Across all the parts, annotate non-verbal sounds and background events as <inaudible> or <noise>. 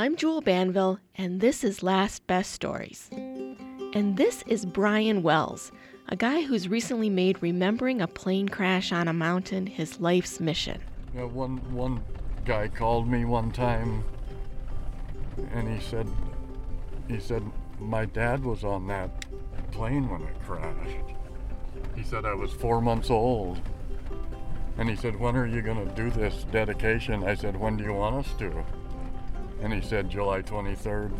I'm Jule Banville, and this is Last Best Stories. And this is Brian Wells, a guy who's recently made remembering a plane crash on a mountain his life's mission. Yeah, one one guy called me one time, and he said, he said my dad was on that plane when it crashed. He said I was four months old. And he said, When are you going to do this dedication? I said, When do you want us to? And he said, July 23rd,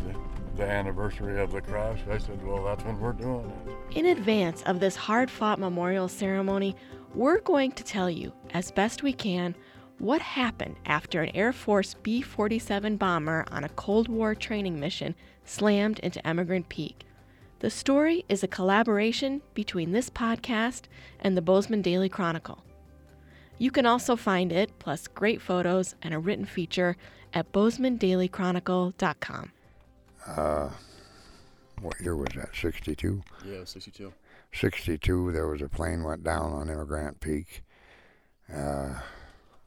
the anniversary of the crash. I said, Well, that's when we're doing it. In advance of this hard fought memorial ceremony, we're going to tell you, as best we can, what happened after an Air Force B 47 bomber on a Cold War training mission slammed into Emigrant Peak. The story is a collaboration between this podcast and the Bozeman Daily Chronicle. You can also find it, plus great photos and a written feature, at bozemanDailyChronicle.com. Uh, what year was that? 62? Yeah, 62. 62, there was a plane went down on Emigrant Peak. Uh,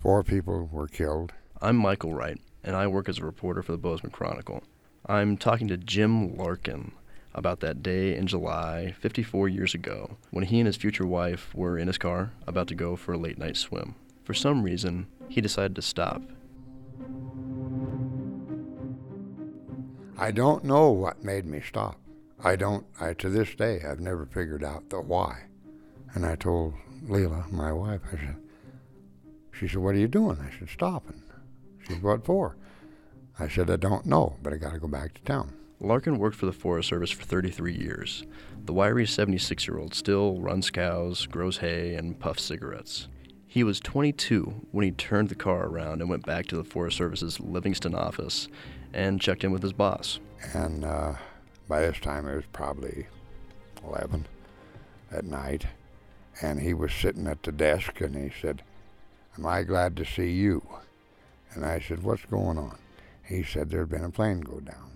four people were killed. I'm Michael Wright, and I work as a reporter for the Bozeman Chronicle. I'm talking to Jim Larkin about that day in July, 54 years ago, when he and his future wife were in his car about to go for a late night swim. For some reason, he decided to stop. I don't know what made me stop. I don't, I, to this day, I've never figured out the why. And I told Leela, my wife, I said, she said, What are you doing? I said, Stopping. She said, What for? I said, I don't know, but I got to go back to town. Larkin worked for the Forest Service for 33 years. The wiry 76 year old still runs cows, grows hay, and puffs cigarettes. He was 22 when he turned the car around and went back to the Forest Service's Livingston office and checked in with his boss. And uh, by this time, it was probably 11 at night. And he was sitting at the desk and he said, Am I glad to see you? And I said, What's going on? He said, There'd been a plane go down.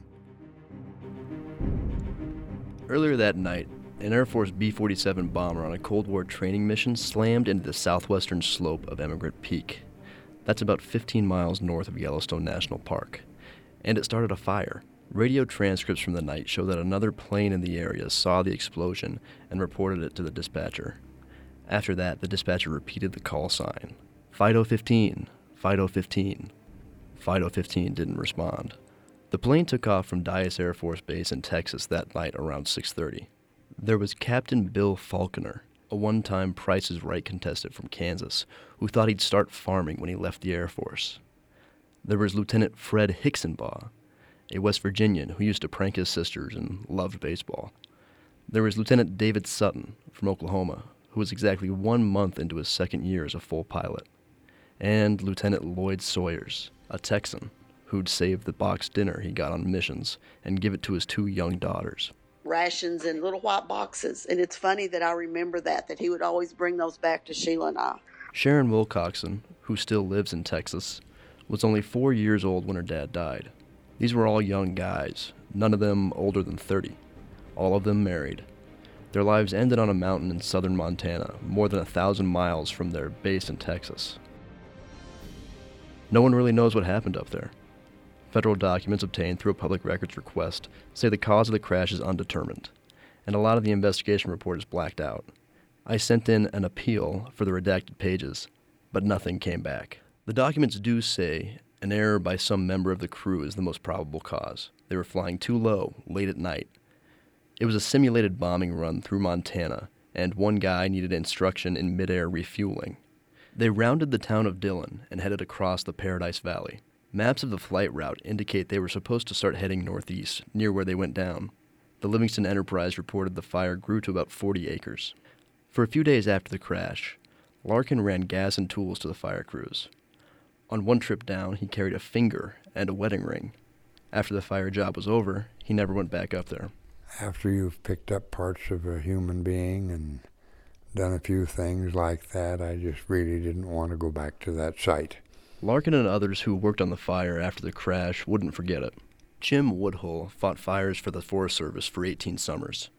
Earlier that night, an Air Force B 47 bomber on a Cold War training mission slammed into the southwestern slope of Emigrant Peak. That's about 15 miles north of Yellowstone National Park. And it started a fire. Radio transcripts from the night show that another plane in the area saw the explosion and reported it to the dispatcher. After that, the dispatcher repeated the call sign Fido 15, Fido 15. Fido 15 didn't respond. The plane took off from Dyess Air Force Base in Texas that night around 6:30. There was Captain Bill Falconer, a one-time Price is Right contestant from Kansas, who thought he'd start farming when he left the Air Force. There was Lieutenant Fred Hicksonbaugh, a West Virginian who used to prank his sisters and loved baseball. There was Lieutenant David Sutton from Oklahoma, who was exactly one month into his second year as a full pilot. And Lieutenant Lloyd Sawyers, a Texan who'd save the box dinner he got on missions and give it to his two young daughters. Rations in little white boxes. And it's funny that I remember that, that he would always bring those back to Sheila and I. Sharon Wilcoxon, who still lives in Texas, was only four years old when her dad died. These were all young guys, none of them older than 30, all of them married. Their lives ended on a mountain in southern Montana, more than a thousand miles from their base in Texas. No one really knows what happened up there. Federal documents obtained through a public records request say the cause of the crash is undetermined, and a lot of the investigation report is blacked out. I sent in an appeal for the redacted pages, but nothing came back. The documents do say an error by some member of the crew is the most probable cause. They were flying too low, late at night. It was a simulated bombing run through Montana, and one guy needed instruction in midair refueling. They rounded the town of Dillon and headed across the Paradise Valley. Maps of the flight route indicate they were supposed to start heading northeast, near where they went down. The Livingston Enterprise reported the fire grew to about 40 acres. For a few days after the crash, Larkin ran gas and tools to the fire crews. On one trip down, he carried a finger and a wedding ring. After the fire job was over, he never went back up there. After you've picked up parts of a human being and done a few things like that, I just really didn't want to go back to that site. Larkin and others who worked on the fire after the crash wouldn't forget it. Jim Woodhull fought fires for the Forest Service for 18 summers.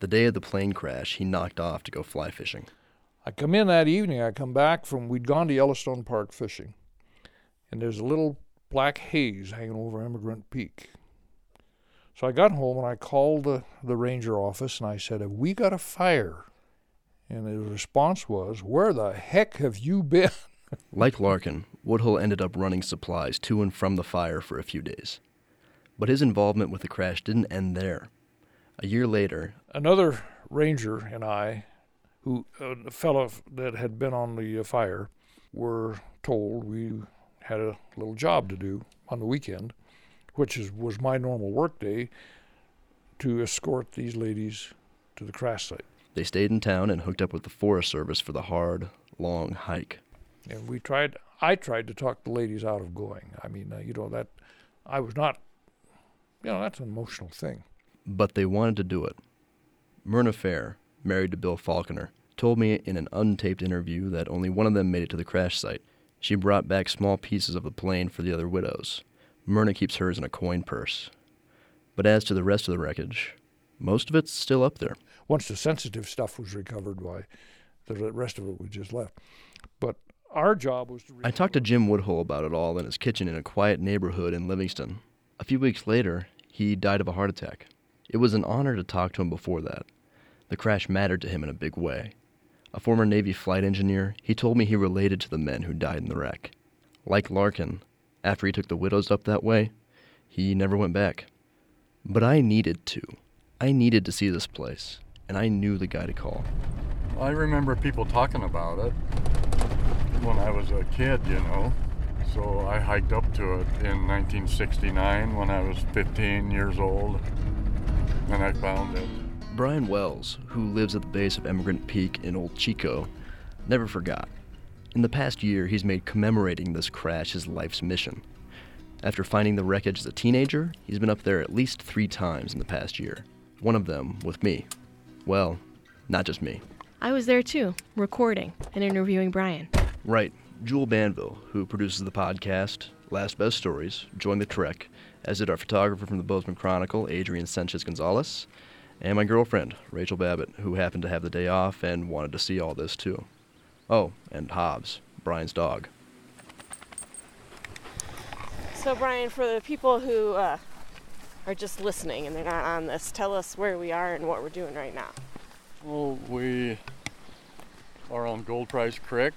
The day of the plane crash, he knocked off to go fly fishing. I come in that evening. I come back from, we'd gone to Yellowstone Park fishing. And there's a little black haze hanging over Emigrant Peak. So I got home and I called the, the ranger office and I said, Have we got a fire? And the response was, Where the heck have you been? <laughs> Like Larkin, Woodhull ended up running supplies to and from the fire for a few days. But his involvement with the crash didn't end there. A year later, Another ranger and I, who uh, a fellow that had been on the uh, fire, were told we had a little job to do on the weekend, which is, was my normal work day, to escort these ladies to the crash site. they stayed in town and hooked up with the Forest Service for the hard, long hike. And we tried, I tried to talk the ladies out of going. I mean, uh, you know, that I was not, you know, that's an emotional thing. But they wanted to do it. Myrna Fair, married to Bill Falconer, told me in an untaped interview that only one of them made it to the crash site. She brought back small pieces of the plane for the other widows. Myrna keeps hers in a coin purse. But as to the rest of the wreckage, most of it's still up there. Once the sensitive stuff was recovered, why, the rest of it was just left. But our job was to. I talked to Jim Woodhull about it all in his kitchen in a quiet neighborhood in Livingston. A few weeks later, he died of a heart attack. It was an honor to talk to him before that. The crash mattered to him in a big way. A former Navy flight engineer, he told me he related to the men who died in the wreck. Like Larkin, after he took the widows up that way, he never went back. But I needed to. I needed to see this place, and I knew the guy to call. I remember people talking about it when I was a kid, you know. So I hiked up to it in 1969 when I was 15 years old, and I found it. Brian Wells, who lives at the base of Emigrant Peak in Old Chico, never forgot. In the past year, he's made commemorating this crash his life's mission. After finding the wreckage as a teenager, he's been up there at least three times in the past year. One of them with me. Well, not just me. I was there too, recording and interviewing Brian. Right. Jule Banville, who produces the podcast Last Best Stories, joined the trek, as did our photographer from the Bozeman Chronicle, Adrian Sanchez Gonzalez, and my girlfriend, Rachel Babbitt, who happened to have the day off and wanted to see all this too. Oh, and Hobbs, Brian's dog. So, Brian, for the people who uh, are just listening and they're not on this, tell us where we are and what we're doing right now. Well, we are on Gold Prize Creek,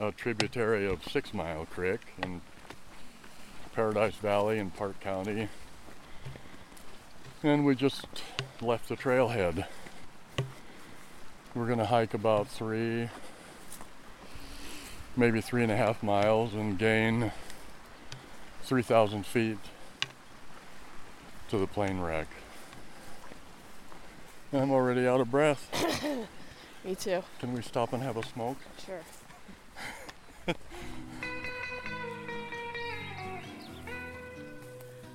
a tributary of Six Mile Creek in Paradise Valley in Park County. And we just left the trailhead. We're going to hike about three, maybe three and a half miles and gain 3,000 feet to the plane wreck. I'm already out of breath. <coughs> Me too. Can we stop and have a smoke? Sure. <laughs>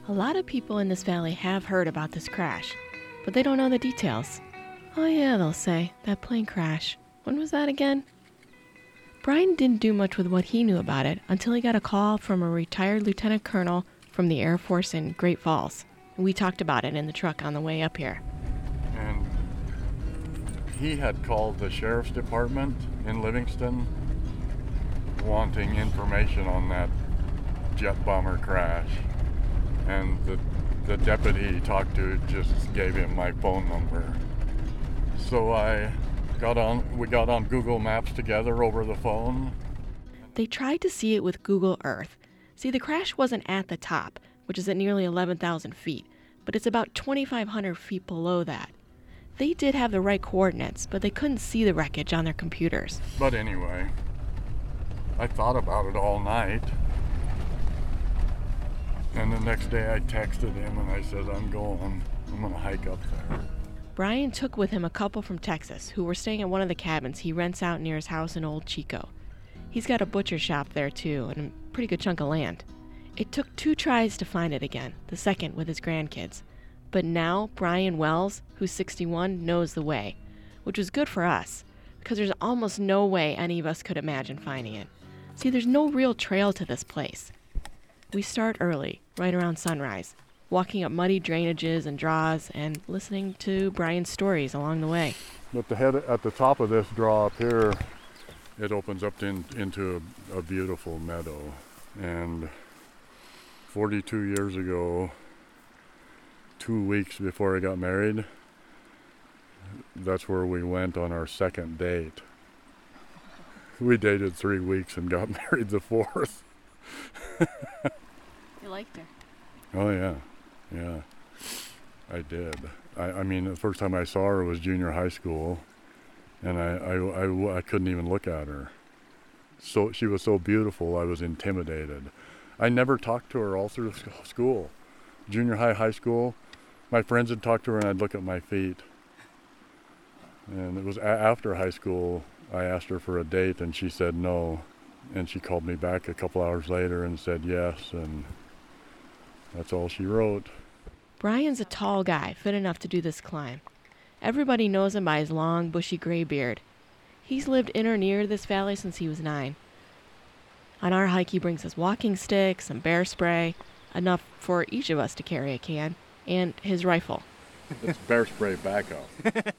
A lot of people in this valley have heard about this crash, but they don't know the details. Oh, yeah, they'll say, that plane crash. When was that again? Brian didn't do much with what he knew about it until he got a call from a retired lieutenant colonel from the Air Force in Great Falls. We talked about it in the truck on the way up here. And he had called the sheriff's department in Livingston wanting information on that jet bomber crash. And the, the deputy he talked to just gave him my phone number. So I got on we got on Google Maps together over the phone. They tried to see it with Google Earth. See, the crash wasn't at the top, which is at nearly 11,000 feet, but it's about 2,500 feet below that. They did have the right coordinates, but they couldn't see the wreckage on their computers. But anyway, I thought about it all night. And the next day I texted him and I said, I'm going. I'm going to hike up there. Brian took with him a couple from Texas who were staying at one of the cabins he rents out near his house in Old Chico. He's got a butcher shop there too, and a pretty good chunk of land. It took two tries to find it again, the second with his grandkids. But now Brian Wells, who's 61, knows the way, which was good for us, because there's almost no way any of us could imagine finding it. See, there's no real trail to this place. We start early, right around sunrise, walking up muddy drainages and draws and listening to Brian's stories along the way. But the head at the top of this draw up here, it opens up in, into a, a beautiful meadow. And 42 years ago, two weeks before I got married, that's where we went on our second date. <laughs> We dated three weeks and got <laughs> married the fourth. You liked her. Oh, yeah. Yeah. I did. I, I mean, the first time I saw her was junior high school, and I, I, I, I couldn't even look at her. So she was so beautiful, I was intimidated. I never talked to her all through school. Junior high, high school, my friends would talk to her, and I'd look at my feet. And it was a- after high school, I asked her for a date, and she said no. And she called me back a couple hours later and said yes, and that's all she wrote. Brian's a tall guy, fit enough to do this climb. Everybody knows him by his long, bushy gray beard. He's lived in or near this valley since he was nine. On our hike, he brings his walking stick, some bear spray, enough for each of us to carry a can, and his rifle. It's bear spray backup. <laughs>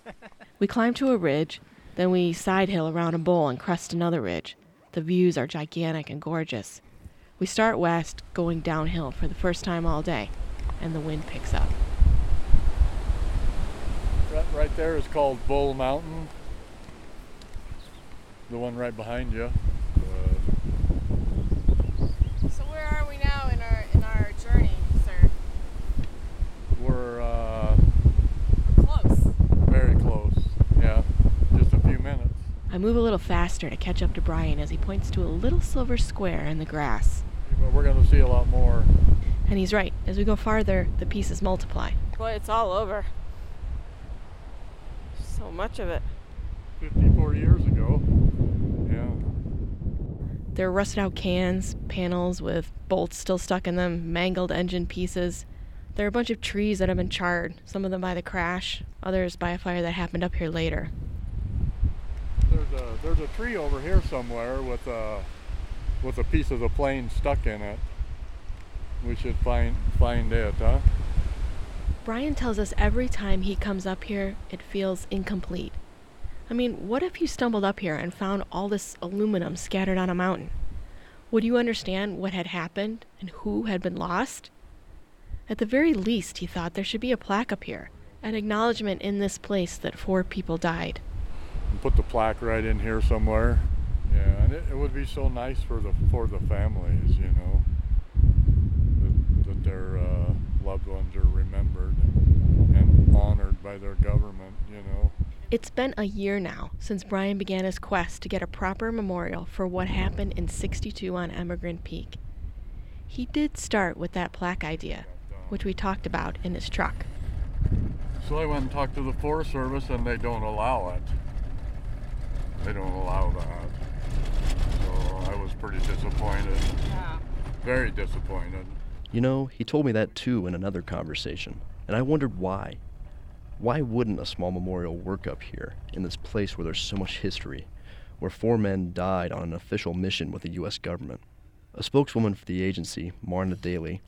We climb to a ridge, then we sidehill around a bowl and crest another ridge. The views are gigantic and gorgeous. We start west, going downhill for the first time all day, and the wind picks up. Right, right there is called Bull Mountain. The one right behind you. So where are we now in our in our journey, sir? we're uh, Close. very close. Yeah, just a few minutes. I move a little faster to catch up to Brian as he points to a little silver square in the grass. But we're going to see a lot more. And he's right. As we go farther, the pieces multiply. Boy, it's all over. So much of it. 54 years ago. Yeah. There are rusted out cans, panels with bolts still stuck in them, mangled engine pieces. There are a bunch of trees that have been charred, some of them by the crash, others by a fire that happened up here later. There's a there's a tree over here somewhere with a with a piece of the plane stuck in it. We should find find it, huh? Brian tells us every time he comes up here, it feels incomplete. I mean, what if you stumbled up here and found all this aluminum scattered on a mountain? Would you understand what had happened and who had been lost? At the very least, he thought there should be a plaque up here, an acknowledgement in this place that four people died. And put the plaque right in here somewhere. Yeah, and it, it would be so nice for the for the families, you know, that, that their uh, loved ones are remembered and honored by their government, you know. It's been a year now since Brian began his quest to get a proper memorial for what happened in 62 on Emigrant Peak. He did start with that plaque idea, which we talked about in his truck. So I went and talked to the Forest Service, and they don't allow it. They don't allow that. So I was pretty disappointed. Yeah. Very disappointed. You know, he told me that too in another conversation, and I wondered why. Why wouldn't a small memorial work up here, in this place where there's so much history, where four men died on an official mission with the U.S. government? A spokeswoman for the agency, Marna Daley,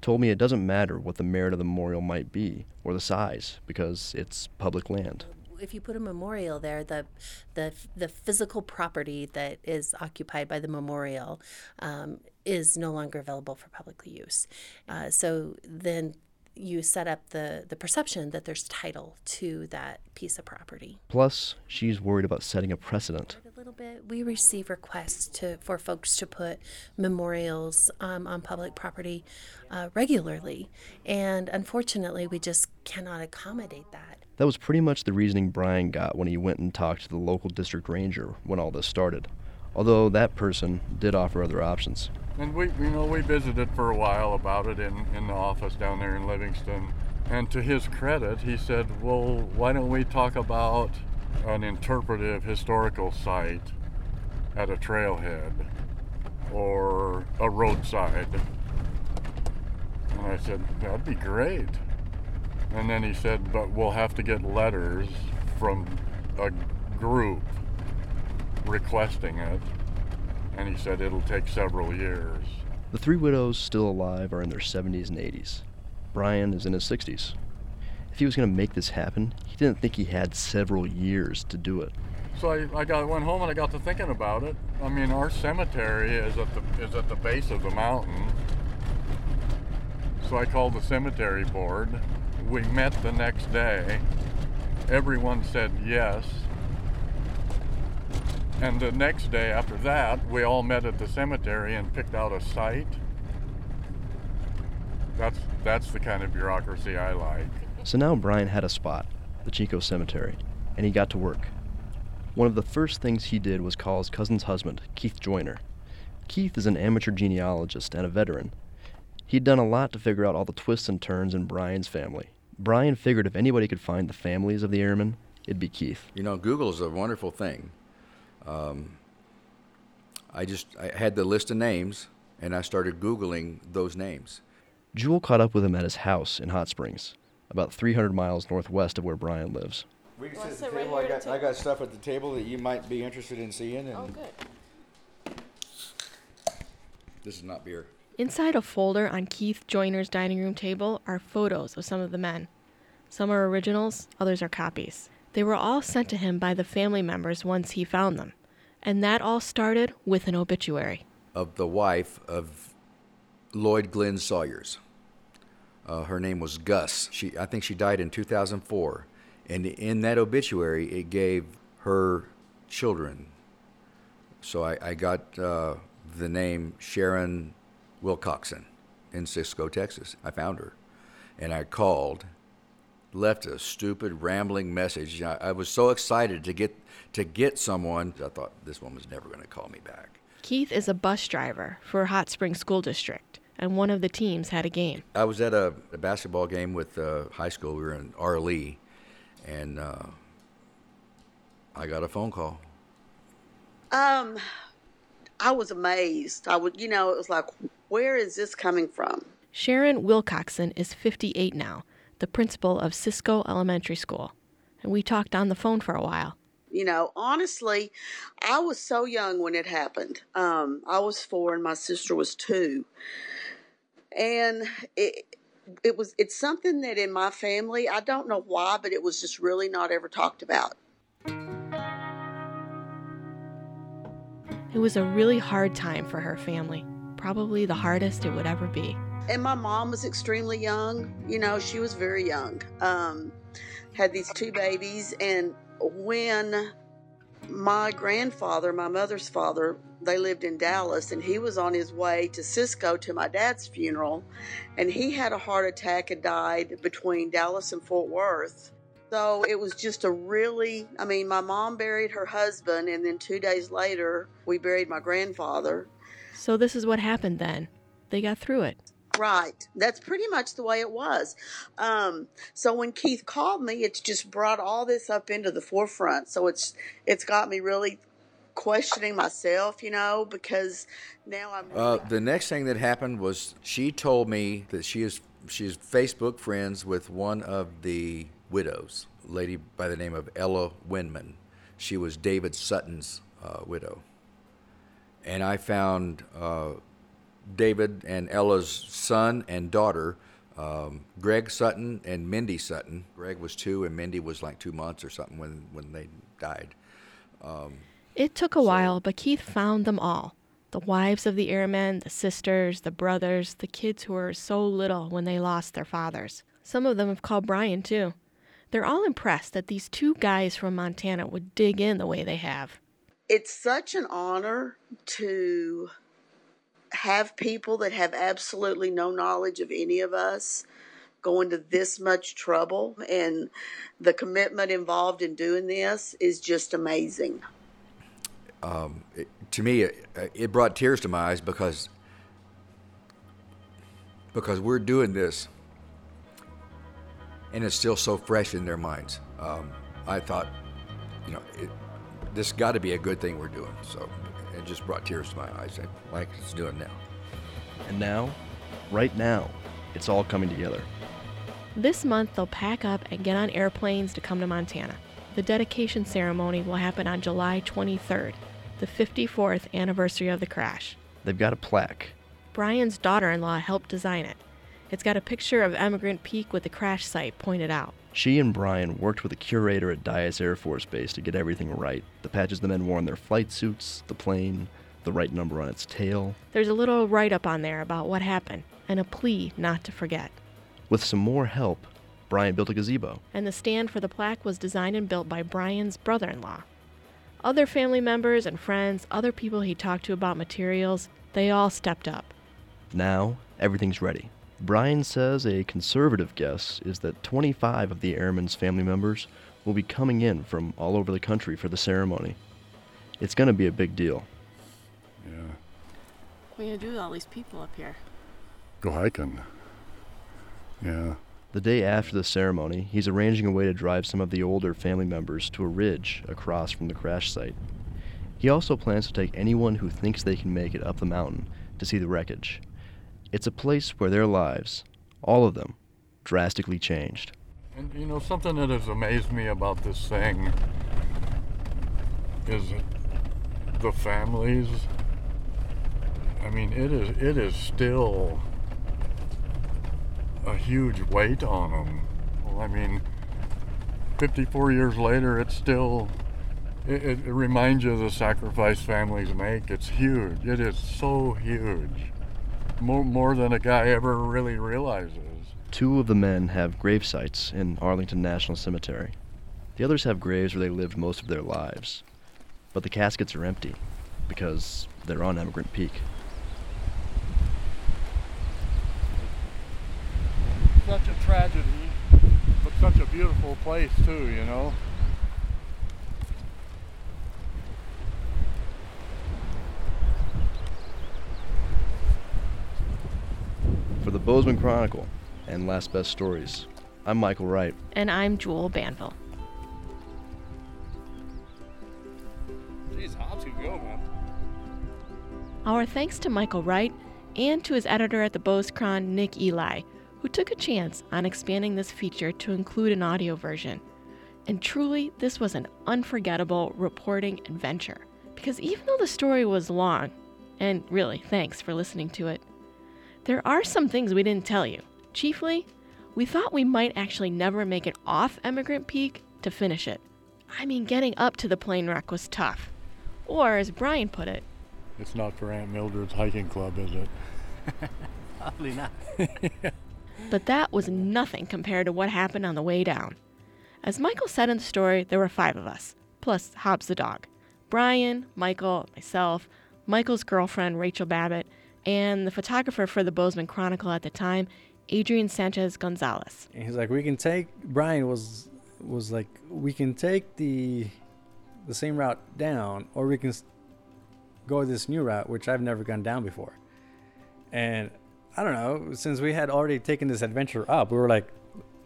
told me it doesn't matter what the merit of the memorial might be, or the size, because it's public land. If you put a memorial there, the the the physical property that is occupied by the memorial um, is no longer available for public use. Uh, so then you set up the the perception that there's title to that piece of property. Plus, she's worried about setting a precedent. A little bit. We receive requests to for folks to put memorials um, on public property uh, regularly, and unfortunately, we just cannot accommodate that. That was pretty much the reasoning Brian got when he went and talked to the local district ranger when all this started. Although that person did offer other options. And we, you know, we visited for a while about it in, in the office down there in Livingston. And to his credit, he said, well, why don't we talk about an interpretive historical site at a trailhead or a roadside? And I said, that'd be great. And then he said, but we'll have to get letters from a group requesting it. And he said it'll take several years. The three widows still alive are in their 70s and 80s. Brian is in his 60s. If he was going to make this happen, he didn't think he had several years to do it. So I, I got went home and I got to thinking about it. I mean, our cemetery is at the is at the base of the mountain, So I called the cemetery board. We met the next day. Everyone said yes. And the next day after that, we all met at the cemetery and picked out a site. That's that's the kind of bureaucracy I like. So now Brian had a spot, the Chico Cemetery, and he got to work. One of the first things he did was call his cousin's husband, Keith Joyner. Keith is an amateur genealogist and a veteran. He'd done a lot to figure out all the twists and turns in Brian's family. Brian figured if anybody could find the families of the airmen, it'd be Keith. You know, Google is a wonderful thing. Um, I just I had the list of names, and I started Googling those names. Jule caught up with him at his house in Hot Springs, about 300 miles northwest of where Brian lives. We can Wanna sit at the table. here I got, I got stuff at the table that you might be interested in seeing, and Oh, good. This is not beer. Inside a folder on Keith Joyner's dining room table are photos of some of the men. Some are originals, others are copies. They were all sent to him by the family members once he found them. And that all started with an obituary. of the wife of Lloyd Glenn Sawyers. Uh, her name was Gus. She, I think she died in 2004. And in that obituary, it gave her children. So I, I got uh, the name Sharon Wilcoxon in Cisco, Texas. I found her. And I called, left a stupid, rambling message. I, I was so excited to get, to get someone. I thought, this woman's never going to call me back. Keith is a bus driver for Hot Springs School District, and one of the teams had a game. I was at a, a basketball game with uh, high school. We were in Arlee, and uh, I got a phone call. Um, I was amazed. I would, you know, it was like, where is this coming from? Sharon Wilcoxon is 58 now, the principal of Cisco Elementary School, and we talked on the phone for a while. You know, honestly, I was so young when it happened. Um, I was four and my sister was two. And it it was it's something that in my family, I don't know why, but it was just really not ever talked about. It was a really hard time for her family, probably the hardest it would ever be. And my mom was extremely young. You know, she was very young. Um, had these two babies, and when my grandfather, my mother's father, they lived in Dallas, and he was on his way to Cisco to my dad's funeral, and he had a heart attack and died between Dallas and Fort Worth. So it was just a really, I mean, my mom buried her husband, and then two days later, we buried my grandfather. So this is what happened then. They got through it. Right. That's pretty much the way it was. Um, so when Keith called me, it's just brought all this up into the forefront. So it's it's got me really questioning myself, you know, because now I'm Uh, the next thing that happened was she told me that she is she's Facebook friends with one of the widows, a lady by the name of Ella Winman. She was David Sutton's uh, widow, and I found uh, David and Ella's son and daughter. Um, Greg Sutton and Mindy Sutton. Greg was two, and Mindy was like two months or something when, when they died. It took a while, but Keith found them all. The wives of the airmen, the sisters, the brothers, the kids who were so little when they lost their fathers. Some of them have called Brian, too. They're all impressed that these two guys from Montana would dig in the way they have. It's such an honor to have people that have absolutely no knowledge of any of us go into this much trouble and the commitment involved in doing this is just amazing it, to me, it, it brought tears to my eyes because because we're doing this, and it's still so fresh in their minds. Um, I thought, you know, it, this got to be a good thing we're doing. So it just brought tears to my eyes, like it's doing now. And now, right now, it's all coming together. This month, they'll pack up and get on airplanes to come to Montana. The dedication ceremony will happen on July 23rd, the 54th anniversary of the crash. They've got a plaque. Brian's daughter in law helped design it. It's got a picture of Emigrant Peak with the crash site pointed out. She and Brian worked with a curator at Dyess Air Force Base to get everything right. The patches the men wore on their flight suits, the plane, the right number on its tail. There's a little write up on there about what happened and a plea not to forget. With some more help, Brian built a gazebo. And the stand for the plaque was designed and built by Brian's brother in law. Other family members and friends, other people he talked to about materials, they all stepped up. Now, everything's ready. Brian says a conservative guess is that 25 of the airmen's family members will be coming in from all over the country for the ceremony. It's going to be a big deal. Yeah. What are you going to do with all these people up here? Go hiking. Yeah. The day after the ceremony, he's arranging a way to drive some of the older family members to a ridge across from the crash site. He also plans to take anyone who thinks they can make it up the mountain to see the wreckage. It's a place where their lives, all of them, drastically changed. And you know, something that has amazed me about this thing is the families. I mean, it is it is still a huge weight on them. Well, I mean, 54 years later, it's still. It, it, reminds you of the sacrifice families make. It's huge. It is so huge more, more than a guy ever really realizes. Two of the men have grave sites in Arlington National Cemetery. The others have graves where they lived most of their lives. But the caskets are empty because they're on Emigrant Peak. Such a tragedy, but such a beautiful place, too, you know? Bozeman Chronicle and Last Best Stories, I'm Michael Wright. And I'm Jule Banville. Jeez, how'd you go, man? Our thanks to Michael Wright and to his editor at the Bozcron, Nick Ehli, who took a chance on expanding this feature to include an audio version. And truly, this was an unforgettable reporting adventure. Because even though the story was long, and really, thanks for listening to it, there are some things we didn't tell you. Chiefly, we thought we might actually never make it off Emigrant Peak to finish it. I mean, getting up to the plane wreck was tough. Or, as Brian put it, it's not for Aunt Mildred's hiking club, is it? <laughs> Probably not. <laughs> but that was nothing compared to what happened on the way down. As Michael said in the story, there were five of us, plus Hobbs the dog. Brian, Michael, myself, Michael's girlfriend, Rachel Babbitt, and the photographer for the Bozeman Chronicle at the time, Adrian Sanchez Gonzalez. And he's like, we can take Brian was was like, we can take the the same route down, or we can go this new route, which I've never gone down before. And I don't know, since we had already taken this adventure up, we were like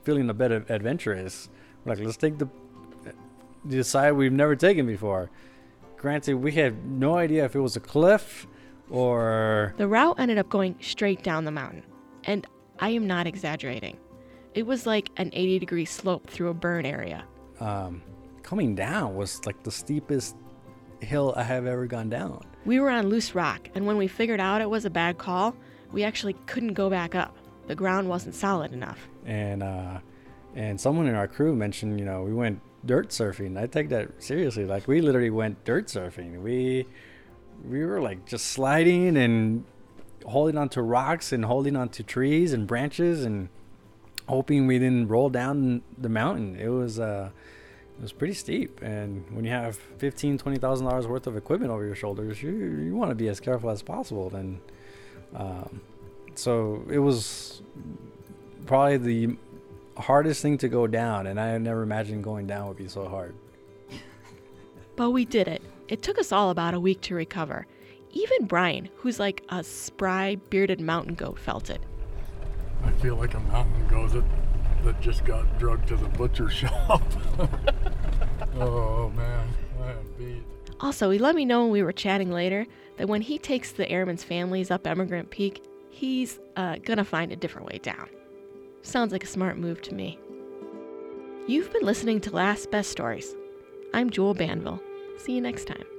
feeling a bit adventurous. We're like, let's take the the side we've never taken before. Granted, we had no idea if it was a cliff or. The route ended up going straight down the mountain. And I am not exaggerating. It was like an 80 degree slope through a burn area. Um, coming down was like the steepest hill I have ever gone down. We were on loose rock, and when we figured out it was a bad call, we actually couldn't go back up. The ground wasn't solid enough. And uh, and someone in our crew mentioned, you know, we went dirt surfing. I take that seriously. Like we literally went dirt surfing. We we were like just sliding and holding onto rocks and holding onto trees and branches and hoping we didn't roll down the mountain. It was uh, it was pretty steep, and when you have fifteen, twenty thousand dollars worth of equipment over your shoulders, you you want to be as careful as possible. And um, so it was probably the hardest thing to go down, and I never imagined going down would be so hard. But we did it. It took us all about a week to recover. Even Brian, who's like a spry, bearded mountain goat, felt it. I feel like a mountain goat that, that just got drugged to the butcher <laughs> shop. <laughs> oh man, I am beat. Also, he let me know when we were chatting later that when he takes the airmen's families up Emigrant Peak, he's uh, gonna find a different way down. Sounds like a smart move to me. You've been listening to Last Best Stories. I'm Jule Banville. See you next time.